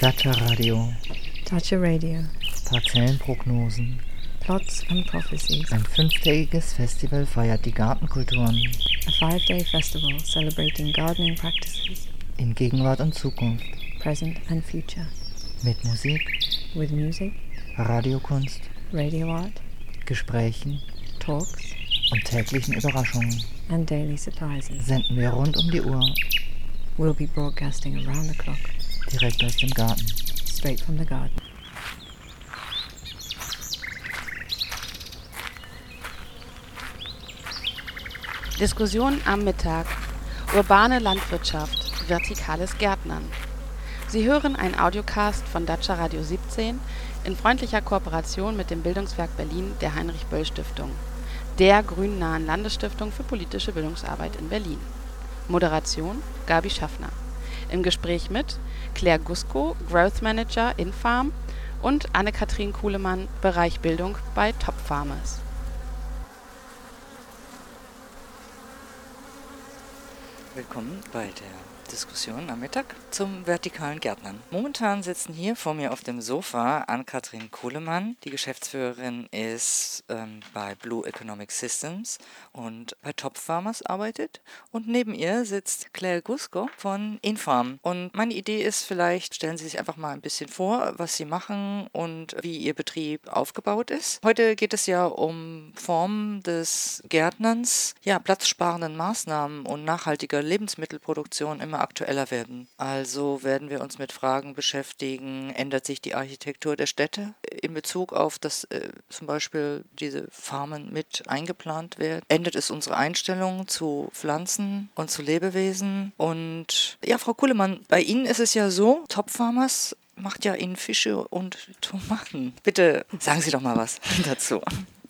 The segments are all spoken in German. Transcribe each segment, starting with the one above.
Dacia Radio. Dacia Radio. Parzellenprognosen. Plots and prophecies. Ein fünftägiges Festival feiert die Gartenkulturen. A five-day festival celebrating gardening practices. In Gegenwart und Zukunft. Present and future. Mit Musik. With music. Radiokunst. Radio art. Gesprächen. Talks. Und täglichen Überraschungen. And daily surprises. Senden wir rund um die Uhr. We'll be broadcasting around the clock. Direkt aus dem Garten. Straight from the garden. Diskussion am Mittag. Urbane Landwirtschaft. Vertikales Gärtnern. Sie hören einen Audiocast von Dacia Radio 17 in freundlicher Kooperation mit dem Bildungswerk Berlin der Heinrich-Böll-Stiftung, der grünnahen Landesstiftung für politische Bildungsarbeit in Berlin. Moderation Gabi Schaffner. Im Gespräch mit Claire Gusko, Growth Manager in Farm und Anne-Kathrin Kuhlemann, Bereich Bildung bei Top Farmers. Willkommen bei der Diskussion am Mittag zum vertikalen Gärtnern. Momentan sitzen hier vor mir auf dem Sofa Ann-Kathrin Kuhlemann. Die Geschäftsführerin ist ähm, bei Blue Economic Systems und bei Top Farmers arbeitet. Und neben ihr sitzt Claire Gusko von Infarm. Und meine Idee ist vielleicht, stellen Sie sich einfach mal ein bisschen vor, was Sie machen und wie Ihr Betrieb aufgebaut ist. Heute geht es ja um Formen des Gärtnerns, ja, platzsparenden Maßnahmen und nachhaltiger Lebensmittelproduktion immer aktueller werden. Also werden wir uns mit Fragen beschäftigen, ändert sich die Architektur der Städte in Bezug auf, dass äh, zum Beispiel diese Farmen mit eingeplant werden? Ändert es unsere Einstellung zu Pflanzen und zu Lebewesen? Und ja, Frau Kuhlemann, bei Ihnen ist es ja so, Top Farmers macht ja Ihnen Fische und Tomaten. Bitte sagen Sie doch mal was dazu.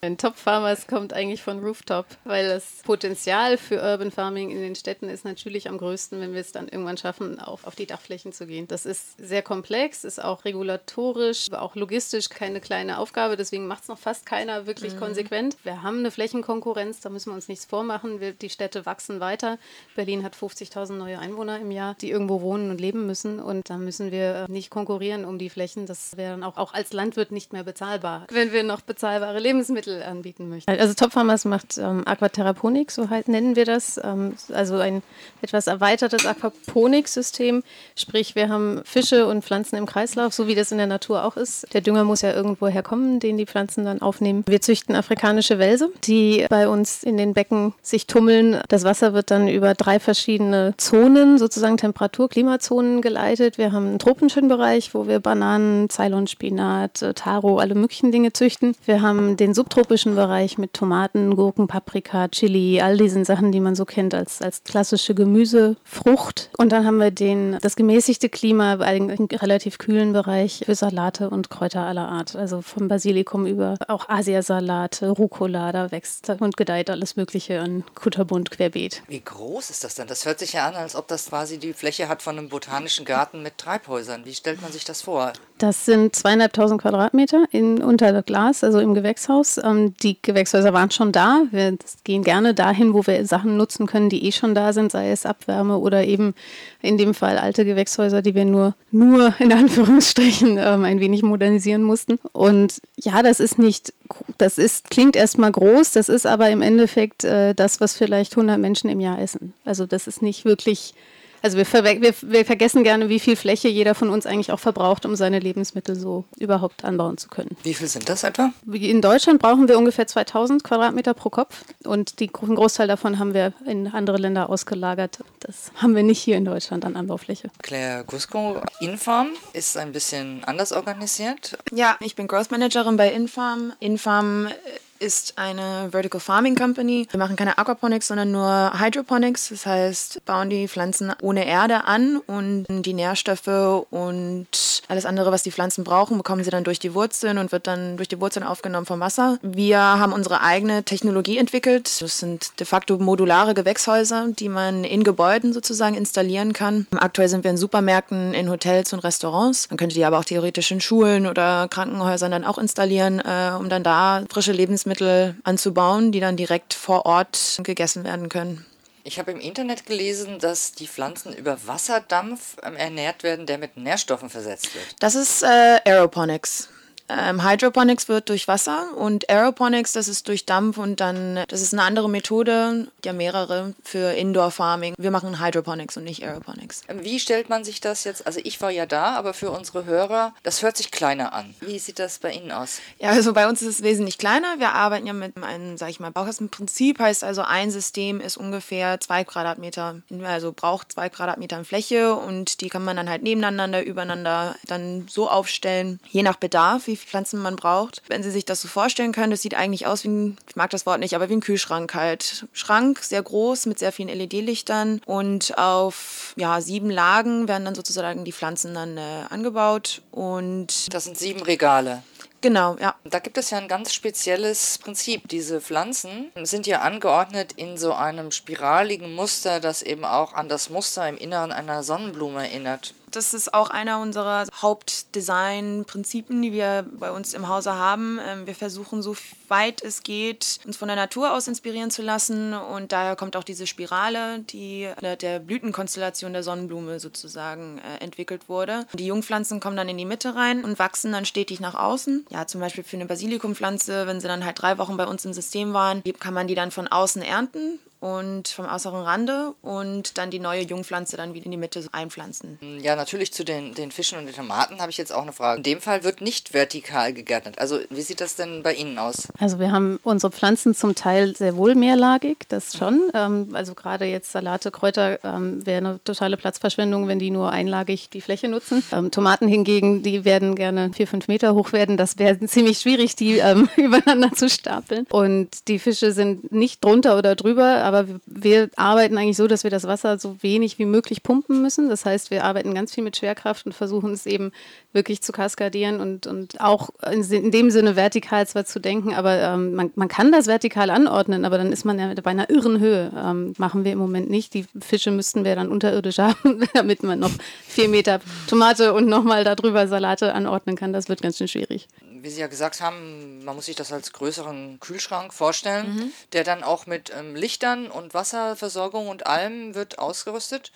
Ein Top Farmers kommt eigentlich von Rooftop, weil das Potenzial für Urban Farming in den Städten ist natürlich am größten, wenn wir es dann irgendwann schaffen, auf, auf die Dachflächen zu gehen. Das ist sehr komplex, ist auch regulatorisch, aber auch logistisch keine kleine Aufgabe, deswegen macht es noch fast keiner wirklich mhm. konsequent. Wir haben eine Flächenkonkurrenz, da müssen wir uns nichts vormachen. Wir, die Städte wachsen weiter. Berlin hat 50.000 neue Einwohner im Jahr, die irgendwo wohnen und leben müssen und da müssen wir nicht konkurrieren um die Flächen. Das wäre dann auch, auch als Landwirt nicht mehr bezahlbar, wenn wir noch bezahlbare Lebensmittel Lebensmittel anbieten möchten. Also Top Farmers macht ähm, Aquaterraponik, so halt nennen wir das. Ähm, also ein etwas erweitertes Aquaponik-System. Sprich, wir haben Fische und Pflanzen im Kreislauf, so wie das in der Natur auch ist. Der Dünger muss ja irgendwo herkommen, den die Pflanzen dann aufnehmen. Wir züchten afrikanische Wälse, die bei uns in den Becken sich tummeln. Das Wasser wird dann über drei verschiedene Zonen, sozusagen Temperatur-, Klimazonen geleitet. Wir haben einen tropischen Bereich, wo wir Bananen, Ceylon-Spinat, äh, Taro, alle möglichen Dinge züchten. Wir haben den Subtropischen tropischen Bereich mit Tomaten, Gurken, Paprika, Chili, all diesen Sachen, die man so kennt als, als klassische Gemüsefrucht. Und dann haben wir den, das gemäßigte Klima, eigentlich relativ kühlen Bereich für Salate und Kräuter aller Art. Also vom Basilikum über auch Asiasalate, Rucola, da wächst und gedeiht alles Mögliche an Kutterbund querbeet. Wie groß ist das denn? Das hört sich ja an, als ob das quasi die Fläche hat von einem botanischen Garten mit Treibhäusern. Wie stellt man sich das vor? Das sind zweieinhalbtausend Quadratmeter in, unter Glas, also im Gewächshaus. Ähm, die Gewächshäuser waren schon da. Wir gehen gerne dahin, wo wir Sachen nutzen können, die eh schon da sind, sei es Abwärme oder eben in dem Fall alte Gewächshäuser, die wir nur, nur in Anführungsstrichen ähm, ein wenig modernisieren mussten. Und ja, das ist nicht, das ist, klingt erstmal groß, das ist aber im Endeffekt äh, das, was vielleicht 100 Menschen im Jahr essen. Also das ist nicht wirklich also wir, wir, wir, vergessen gerne, wie viel Fläche jeder von uns eigentlich auch verbraucht, um seine Lebensmittel so überhaupt anbauen zu können. Wie viel sind das etwa? In Deutschland brauchen wir ungefähr 2000 Quadratmeter pro Kopf und die, einen Großteil davon haben wir in andere Länder ausgelagert. Das haben wir nicht hier in Deutschland an Anbaufläche. Claire Gusko, Infarm ist ein bisschen anders organisiert. Ja, ich bin Growth Managerin bei Infarm. Infarm ist eine Vertical Farming Company. Wir machen keine Aquaponics, sondern nur Hydroponics. Das heißt, bauen die Pflanzen ohne Erde an und die Nährstoffe und alles andere, was die Pflanzen brauchen, bekommen sie dann durch die Wurzeln und wird dann durch die Wurzeln aufgenommen vom Wasser. Wir haben unsere eigene Technologie entwickelt. Das sind de facto modulare Gewächshäuser, die man in Gebäuden sozusagen installieren kann. Aktuell sind wir in Supermärkten, in Hotels und Restaurants. Man könnte die aber auch theoretisch in Schulen oder Krankenhäusern dann auch installieren, äh, um dann da frische Lebensmittel Lebensmittel anzubauen, die dann direkt vor Ort gegessen werden können. Ich habe im Internet gelesen, dass die Pflanzen über Wasserdampf ähm, ernährt werden, der mit Nährstoffen versetzt wird. Das ist äh, Aeroponics. Ähm, Hydroponics wird durch Wasser und Aeroponics, das ist durch Dampf und dann, das ist eine andere Methode, ja mehrere für Indoor Farming. Wir machen Hydroponics und nicht Aeroponics. Wie stellt man sich das jetzt? Also ich war ja da, aber für unsere Hörer, das hört sich kleiner an. Wie sieht das bei Ihnen aus? Ja, also bei uns ist es wesentlich kleiner. Wir arbeiten ja mit einem, sag ich mal, Baukastenprinzip. Heißt also, ein System ist ungefähr zwei Quadratmeter, also braucht zwei Quadratmeter an Fläche und die kann man dann halt nebeneinander, übereinander dann so aufstellen, je nach Bedarf, wie viele Pflanzen man braucht. Wenn Sie sich das so vorstellen können, das sieht eigentlich aus wie ein, ich mag das Wort nicht, aber wie ein Kühlschrank halt. Schrank, sehr groß, mit sehr vielen LED-Lichtern und auf ja, sieben Lagen werden dann sozusagen die Pflanzen dann äh, angebaut und Das sind sieben Regale. genau, ja. Da gibt es ja ein ganz spezielles Prinzip. Diese Pflanzen sind ja angeordnet in so einem spiraligen Muster, das eben auch an das Muster im Inneren einer Sonnenblume erinnert. Das ist auch einer unserer Hauptdesign-Prinzipien, die wir bei uns im Hause haben. Ähm, Wir versuchen so weit es geht, uns von der Natur aus inspirieren zu lassen. Und daher kommt auch diese Spirale, die der Blütenkonstellation der Sonnenblume sozusagen äh, entwickelt wurde. Die Jungpflanzen kommen dann in die Mitte rein und wachsen dann stetig nach außen. Ja, zum Beispiel für eine Basilikumpflanze, wenn sie dann halt drei Wochen bei uns im System waren, kann man die dann von außen ernten und vom äußeren Rande und dann die neue Jungpflanze dann wieder in die Mitte einpflanzen. Ja, natürlich zu den, den Fischen und den Tomaten habe ich jetzt auch eine Frage. In dem Fall wird nicht vertikal gegärtnet. Also wie sieht das denn bei Ihnen aus? Also wir haben unsere Pflanzen zum Teil sehr wohl mehrlagig, das schon. Ähm, also gerade jetzt Salate, Kräuter ähm, wäre eine totale Platzverschwendung, wenn die nur einlagig die Fläche nutzen. Ähm, Tomaten hingegen, die werden gerne vier, fünf Meter hoch werden. Das wäre ziemlich schwierig, die ähm, übereinander zu stapeln. Und die Fische sind nicht drunter oder drüber, aber wir- arbeiten eigentlich so, dass wir das Wasser so wenig wie möglich pumpen müssen. Das heißt, wir arbeiten ganz viel mit Schwerkraft und versuchen es eben wirklich zu kaskadieren und, und auch in, in dem Sinne vertikal zwar zu denken, aber ähm, man, man kann das vertikal anordnen, aber dann ist man ja bei einer irren Höhe. Ähm, machen wir im Moment nicht. Die Fische müssten wir dann unterirdisch haben, damit man noch vier Meter Tomate und nochmal darüber Salate anordnen kann. Das wird ganz schön schwierig. Wie Sie ja gesagt haben, man muss sich das als größeren Kühlschrank vorstellen, der dann auch mit ähm, Lichtern und Wasserversorgung und allem wird ausgerüstet.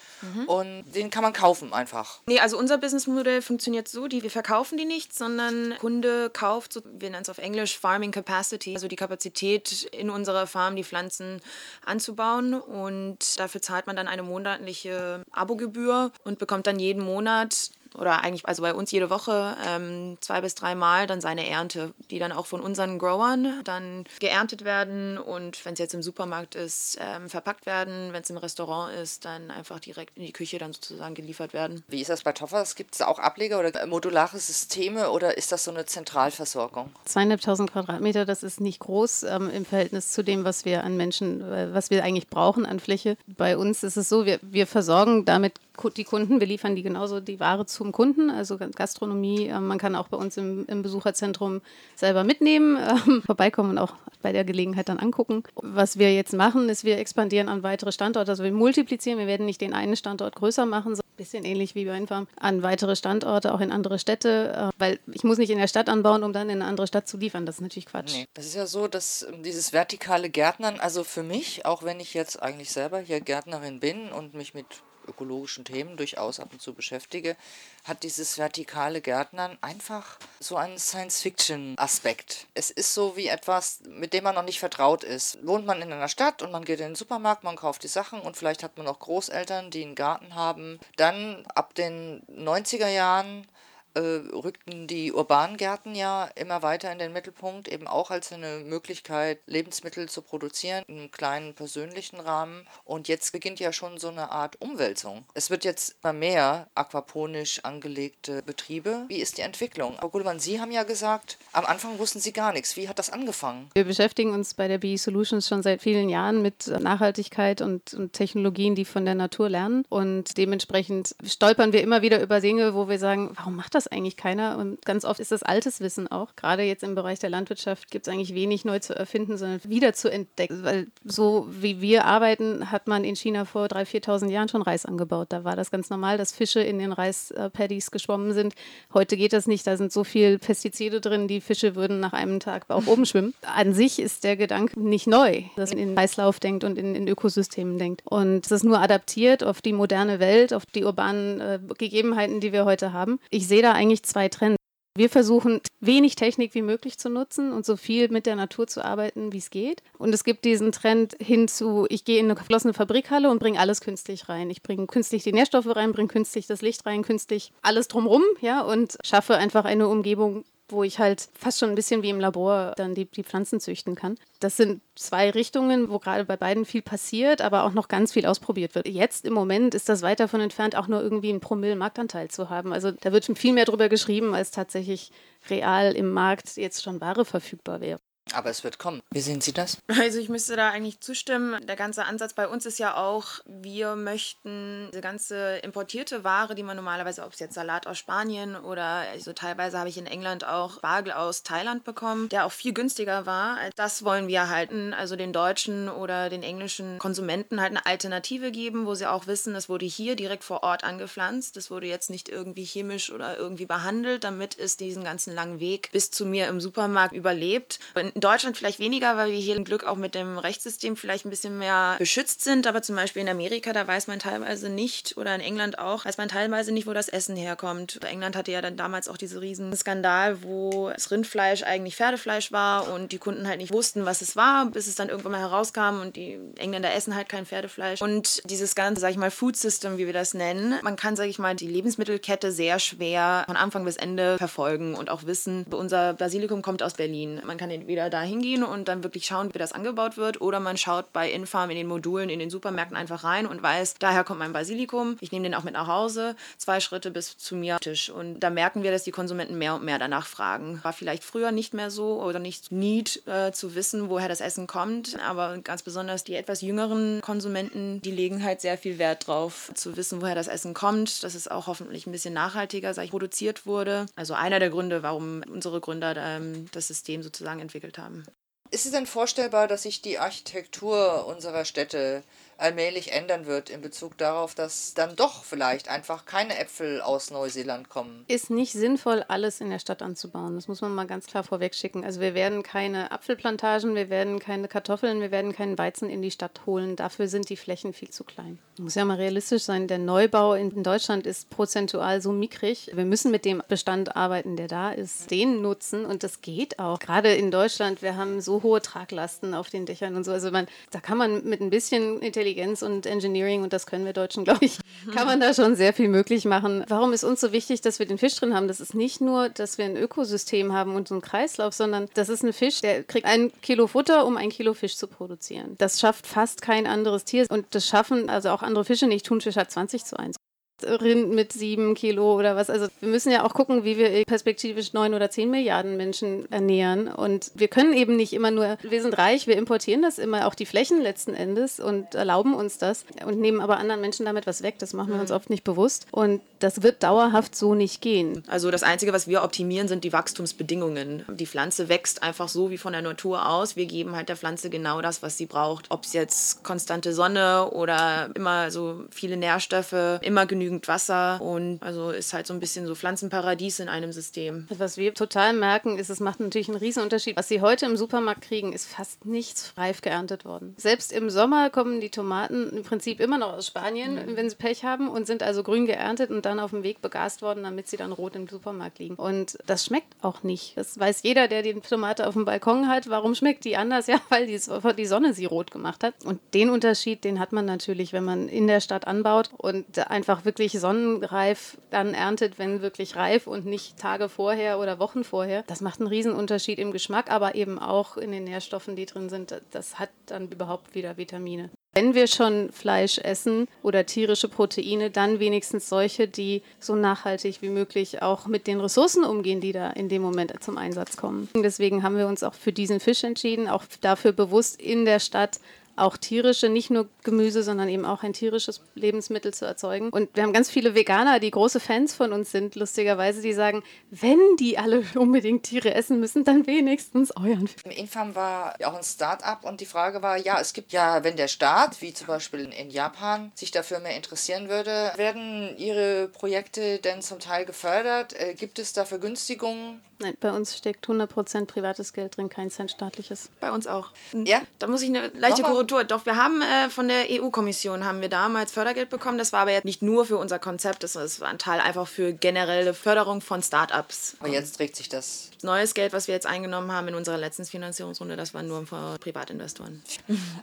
Und den kann man kaufen einfach. Nee, also unser Businessmodell funktioniert so, die, wir verkaufen die nicht, sondern Kunde kauft, so, wir nennen es auf Englisch Farming Capacity, also die Kapazität in unserer Farm die Pflanzen anzubauen und dafür zahlt man dann eine monatliche Abogebühr und bekommt dann jeden Monat oder eigentlich, also bei uns jede Woche ähm, zwei bis drei Mal dann seine Ernte, die dann auch von unseren Growern dann geerntet werden und wenn es jetzt im Supermarkt ist, ähm, verpackt werden, wenn es im Restaurant ist, dann einfach direkt in die Küche dann sozusagen geliefert werden. Wie ist das bei Toffers? Gibt es auch Ableger oder modulare Systeme oder ist das so eine Zentralversorgung? Zweieinhalbtausend Quadratmeter, das ist nicht groß ähm, im Verhältnis zu dem, was wir an Menschen, äh, was wir eigentlich brauchen an Fläche. Bei uns ist es so, wir, wir versorgen damit die Kunden, wir liefern die genauso die Ware zum Kunden, also Gastronomie. äh, man kann auch bei uns im, im Besucherzentrum selber mitnehmen, ähm, vorbeikommen und auch bei der Gelegenheit dann angucken. Was wir jetzt machen, ist, wir expandieren an weitere Standorte, also wir multiplizieren, wir werden nicht den einen Standort größer machen, so ein bisschen ähnlich wie bei Infarm, an weitere Standorte, auch in andere Städte, äh, weil ich muss nicht in der Stadt anbauen, um dann in eine andere Stadt zu liefern. Das ist natürlich Quatsch. Nee. Das ist ja so, dass ähm, dieses vertikale Gärtnern, also für mich, auch wenn ich jetzt eigentlich selber hier Gärtnerin bin und mich mit ökologischen Themen durchaus ab und zu beschäftige, hat dieses vertikale Gärtnern einfach so einen Science-Fiction-Aspekt. Es ist so wie etwas, mit dem man noch nicht vertraut ist. Wohnt man in einer Stadt und man geht in den Supermarkt, man kauft die Sachen und vielleicht hat man auch Großeltern, die einen Garten haben. Dann ab den 90er Jahren äh, rückten die urbanen Gärten ja immer weiter in den Mittelpunkt, eben auch als eine Möglichkeit, Lebensmittel zu produzieren, in kleinen persönlichen Rahmen. Und jetzt beginnt ja schon so eine Art Umwälzung. Es wird jetzt immer mehr aquaponisch angelegte Betriebe. Wie ist die Entwicklung? Frau Gullemann, Sie haben ja gesagt, am Anfang wussten Sie gar nichts. Wie hat das angefangen? Wir beschäftigen uns bei der BE Solutions schon seit vielen Jahren mit Nachhaltigkeit und, und Technologien, die von der Natur lernen. Und dementsprechend stolpern wir immer wieder über Dinge, wo wir sagen, warum macht das das eigentlich keiner. Und ganz oft ist das altes Wissen auch. Gerade jetzt im Bereich der Landwirtschaft gibt es eigentlich wenig neu zu erfinden, sondern wieder zu entdecken. Weil so wie wir arbeiten, hat man in China vor 3.000, 4.000 Jahren schon Reis angebaut. Da war das ganz normal, dass Fische in den Reispaddies geschwommen sind. Heute geht das nicht. Da sind so viel Pestizide drin, die Fische würden nach einem Tag auch oben schwimmen. An sich ist der Gedanke nicht neu, dass man in den Kreislauf denkt und in, in Ökosystemen denkt. Und es ist nur adaptiert auf die moderne Welt, auf die urbanen äh, Gegebenheiten, die wir heute haben. Ich sehe da eigentlich zwei Trends. Wir versuchen, wenig Technik wie möglich zu nutzen und so viel mit der Natur zu arbeiten, wie es geht. Und es gibt diesen Trend hin zu, ich gehe in eine geschlossene Fabrikhalle und bringe alles künstlich rein. Ich bringe künstlich die Nährstoffe rein, bringe künstlich das Licht rein, künstlich alles drumrum, ja, und schaffe einfach eine Umgebung, wo ich halt fast schon ein bisschen wie im Labor dann die, die Pflanzen züchten kann. Das sind zwei Richtungen, wo gerade bei beiden viel passiert, aber auch noch ganz viel ausprobiert wird. Jetzt im Moment ist das weit davon entfernt, auch nur irgendwie einen Promille Marktanteil zu haben. Also da wird schon viel mehr drüber geschrieben, als tatsächlich real im Markt jetzt schon Ware verfügbar wäre. Aber es wird kommen. Wie sehen Sie das? Also ich müsste da eigentlich zustimmen. Der ganze Ansatz bei uns ist ja auch, wir möchten diese ganze importierte Ware, die man normalerweise, ob es jetzt Salat aus Spanien oder also teilweise habe ich in England auch Spargel aus Thailand bekommen, der auch viel günstiger war. Das wollen wir halten, also den deutschen oder den englischen Konsumenten halt eine Alternative geben, wo sie auch wissen, es wurde hier direkt vor Ort angepflanzt. Es wurde jetzt nicht irgendwie chemisch oder irgendwie behandelt, damit es diesen ganzen langen Weg bis zu mir im Supermarkt überlebt. In Deutschland vielleicht weniger, weil wir hier im Glück auch mit dem Rechtssystem vielleicht ein bisschen mehr beschützt sind. Aber zum Beispiel in Amerika, da weiß man teilweise nicht, oder in England auch, weiß man teilweise nicht, wo das Essen herkommt. England hatte ja dann damals auch diesen riesen Skandal, wo das Rindfleisch eigentlich Pferdefleisch war und die Kunden halt nicht wussten, was es war, bis es dann irgendwann mal herauskam und die Engländer essen halt kein Pferdefleisch. Und dieses ganze, sag ich mal, Food System, wie wir das nennen, man kann, sag ich mal, die Lebensmittelkette sehr schwer von Anfang bis Ende verfolgen und auch wissen, unser Basilikum kommt aus Berlin. Man kann entweder da hingehen und dann wirklich schauen, wie das angebaut wird. Oder man schaut bei Infarm in den Modulen, in den Supermärkten einfach rein und weiß, daher kommt mein Basilikum. Ich nehme den auch mit nach Hause, zwei Schritte bis zu mir Tisch. Und da merken wir, dass die Konsumenten mehr und mehr danach fragen. War vielleicht früher nicht mehr so oder nicht need äh, zu wissen, woher das Essen kommt. Aber ganz besonders die etwas jüngeren Konsumenten, die legen halt sehr viel Wert drauf, zu wissen, woher das Essen kommt. Dass es auch hoffentlich ein bisschen nachhaltiger ich, produziert wurde. Also einer der Gründe, warum unsere Gründer ähm, das System sozusagen entwickelt haben. Ist es denn vorstellbar, dass sich die Architektur unserer Städte allmählich ändern wird in Bezug darauf, dass dann doch vielleicht einfach keine Äpfel aus Neuseeland kommen. Ist nicht sinnvoll, alles in der Stadt anzubauen. Das muss man mal ganz klar vorweg schicken. Also wir werden keine Apfelplantagen, wir werden keine Kartoffeln, wir werden keinen Weizen in die Stadt holen. Dafür sind die Flächen viel zu klein. Muss ja mal realistisch sein. Der Neubau in Deutschland ist prozentual so mickrig. Wir müssen mit dem Bestand arbeiten, der da ist, den nutzen und das geht auch. Gerade in Deutschland, wir haben so hohe Traglasten auf den Dächern und so. Also man, da kann man mit ein bisschen Intelligenz Intelligenz und Engineering, und das können wir Deutschen, glaube ich, kann man da schon sehr viel möglich machen. Warum ist uns so wichtig, dass wir den Fisch drin haben? Das ist nicht nur, dass wir ein Ökosystem haben und so einen Kreislauf, sondern das ist ein Fisch, der kriegt ein Kilo Futter, um ein Kilo Fisch zu produzieren. Das schafft fast kein anderes Tier. Und das schaffen also auch andere Fische nicht. Thunfisch hat 20 zu 1. Rind mit sieben Kilo oder was. Also wir müssen ja auch gucken, wie wir perspektivisch neun oder zehn Milliarden Menschen ernähren. Und wir können eben nicht immer nur, wir sind reich, wir importieren das immer, auch die Flächen letzten Endes und erlauben uns das und nehmen aber anderen Menschen damit was weg. Das machen wir uns mhm. oft nicht bewusst. Und das wird dauerhaft so nicht gehen. Also das Einzige, was wir optimieren, sind die Wachstumsbedingungen. Die Pflanze wächst einfach so wie von der Natur aus. Wir geben halt der Pflanze genau das, was sie braucht. Ob es jetzt konstante Sonne oder immer so viele Nährstoffe, immer genügend genügend Wasser und also ist halt so ein bisschen so Pflanzenparadies in einem System. Was wir total merken, ist, es macht natürlich einen Riesenunterschied. Was Sie heute im Supermarkt kriegen, ist fast nichts reif geerntet worden. Selbst im Sommer kommen die Tomaten im Prinzip immer noch aus Spanien, mhm. wenn sie Pech haben und sind also grün geerntet und dann auf dem Weg begast worden, damit sie dann rot im Supermarkt liegen. Und das schmeckt auch nicht. Das weiß jeder, der die Tomate auf dem Balkon hat. Warum schmeckt die anders? Ja, weil die, die Sonne sie rot gemacht hat. Und den Unterschied, den hat man natürlich, wenn man in der Stadt anbaut und einfach wirklich wirklich sonnenreif dann erntet, wenn wirklich reif und nicht Tage vorher oder Wochen vorher. Das macht einen Riesenunterschied im Geschmack, aber eben auch in den Nährstoffen, die drin sind. Das hat dann überhaupt wieder Vitamine. Wenn wir schon Fleisch essen oder tierische Proteine, dann wenigstens solche, die so nachhaltig wie möglich auch mit den Ressourcen umgehen, die da in dem Moment zum Einsatz kommen. Deswegen haben wir uns auch für diesen Fisch entschieden, auch dafür bewusst in der Stadt auch tierische, nicht nur Gemüse, sondern eben auch ein tierisches Lebensmittel zu erzeugen. Und wir haben ganz viele Veganer, die große Fans von uns sind, lustigerweise, die sagen, wenn die alle unbedingt Tiere essen müssen, dann wenigstens euren. Infam war auch ein Start-up und die Frage war, ja, es gibt ja, wenn der Staat, wie zum Beispiel in Japan, sich dafür mehr interessieren würde, werden Ihre Projekte denn zum Teil gefördert? Äh, gibt es da Vergünstigungen? Nein, bei uns steckt 100% privates Geld drin, kein Cent staatliches. Bei uns auch. Ja? Da muss ich eine leichte Korrektur. Doch, wir haben äh, von der EU-Kommission haben wir damals Fördergeld bekommen. Das war aber jetzt nicht nur für unser Konzept, das das war ein Teil einfach für generelle Förderung von Startups. Aber jetzt trägt sich das. Neues Geld, was wir jetzt eingenommen haben in unserer letzten Finanzierungsrunde, das war nur von Privatinvestoren.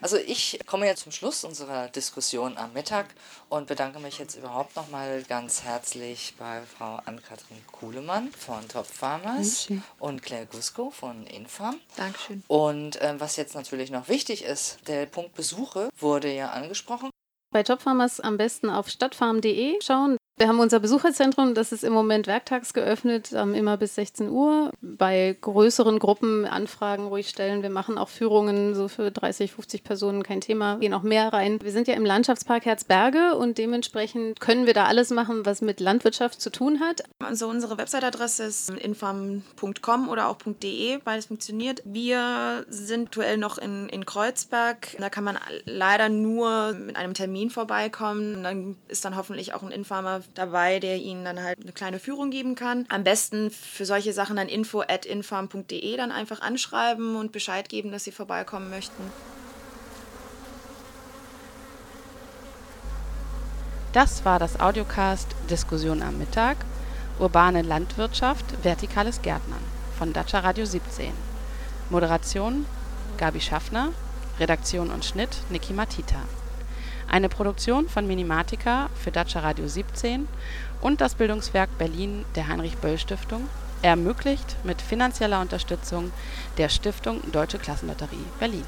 Also ich komme jetzt zum Schluss unserer Diskussion am Mittag und bedanke mich jetzt überhaupt nochmal ganz herzlich bei Frau Ann-Kathrin Kuhlemann von Top Farmers und Claire Gusko von Infarm. Dankeschön. Und ähm, was jetzt natürlich noch wichtig ist, der Punkt Besuche wurde ja angesprochen. Bei Jobfarmers am besten auf stadtfarm.de schauen. Wir haben unser Besucherzentrum, das ist im Moment werktags geöffnet, ähm, immer bis 16 Uhr. Bei größeren Gruppen Anfragen ruhig stellen. Wir machen auch Führungen so für 30, 50 Personen, kein Thema. Gehen auch mehr rein. Wir sind ja im Landschaftspark Herzberge und dementsprechend können wir da alles machen, was mit Landwirtschaft zu tun hat. Also unsere Website-Adresse ist infam.com oder auch .de, beides funktioniert. Wir sind aktuell noch in, in Kreuzberg. Da kann man leider nur mit einem Termin vorbeikommen. Dann ist dann hoffentlich auch ein Infarmer dabei, der Ihnen dann halt eine kleine Führung geben kann. Am besten für solche Sachen dann info at infam.de dann einfach anschreiben und Bescheid geben, dass Sie vorbeikommen möchten. Das war das Audiocast Diskussion am Mittag. Urbane Landwirtschaft, vertikales Gärtnern von Dacia Radio 17. Moderation Gabi Schaffner, Redaktion und Schnitt Niki Matita. Eine Produktion von Minimatica für Dacia Radio 17 und das Bildungswerk Berlin der Heinrich-Böll-Stiftung, ermöglicht mit finanzieller Unterstützung der Stiftung Deutsche Klassenlotterie Berlin.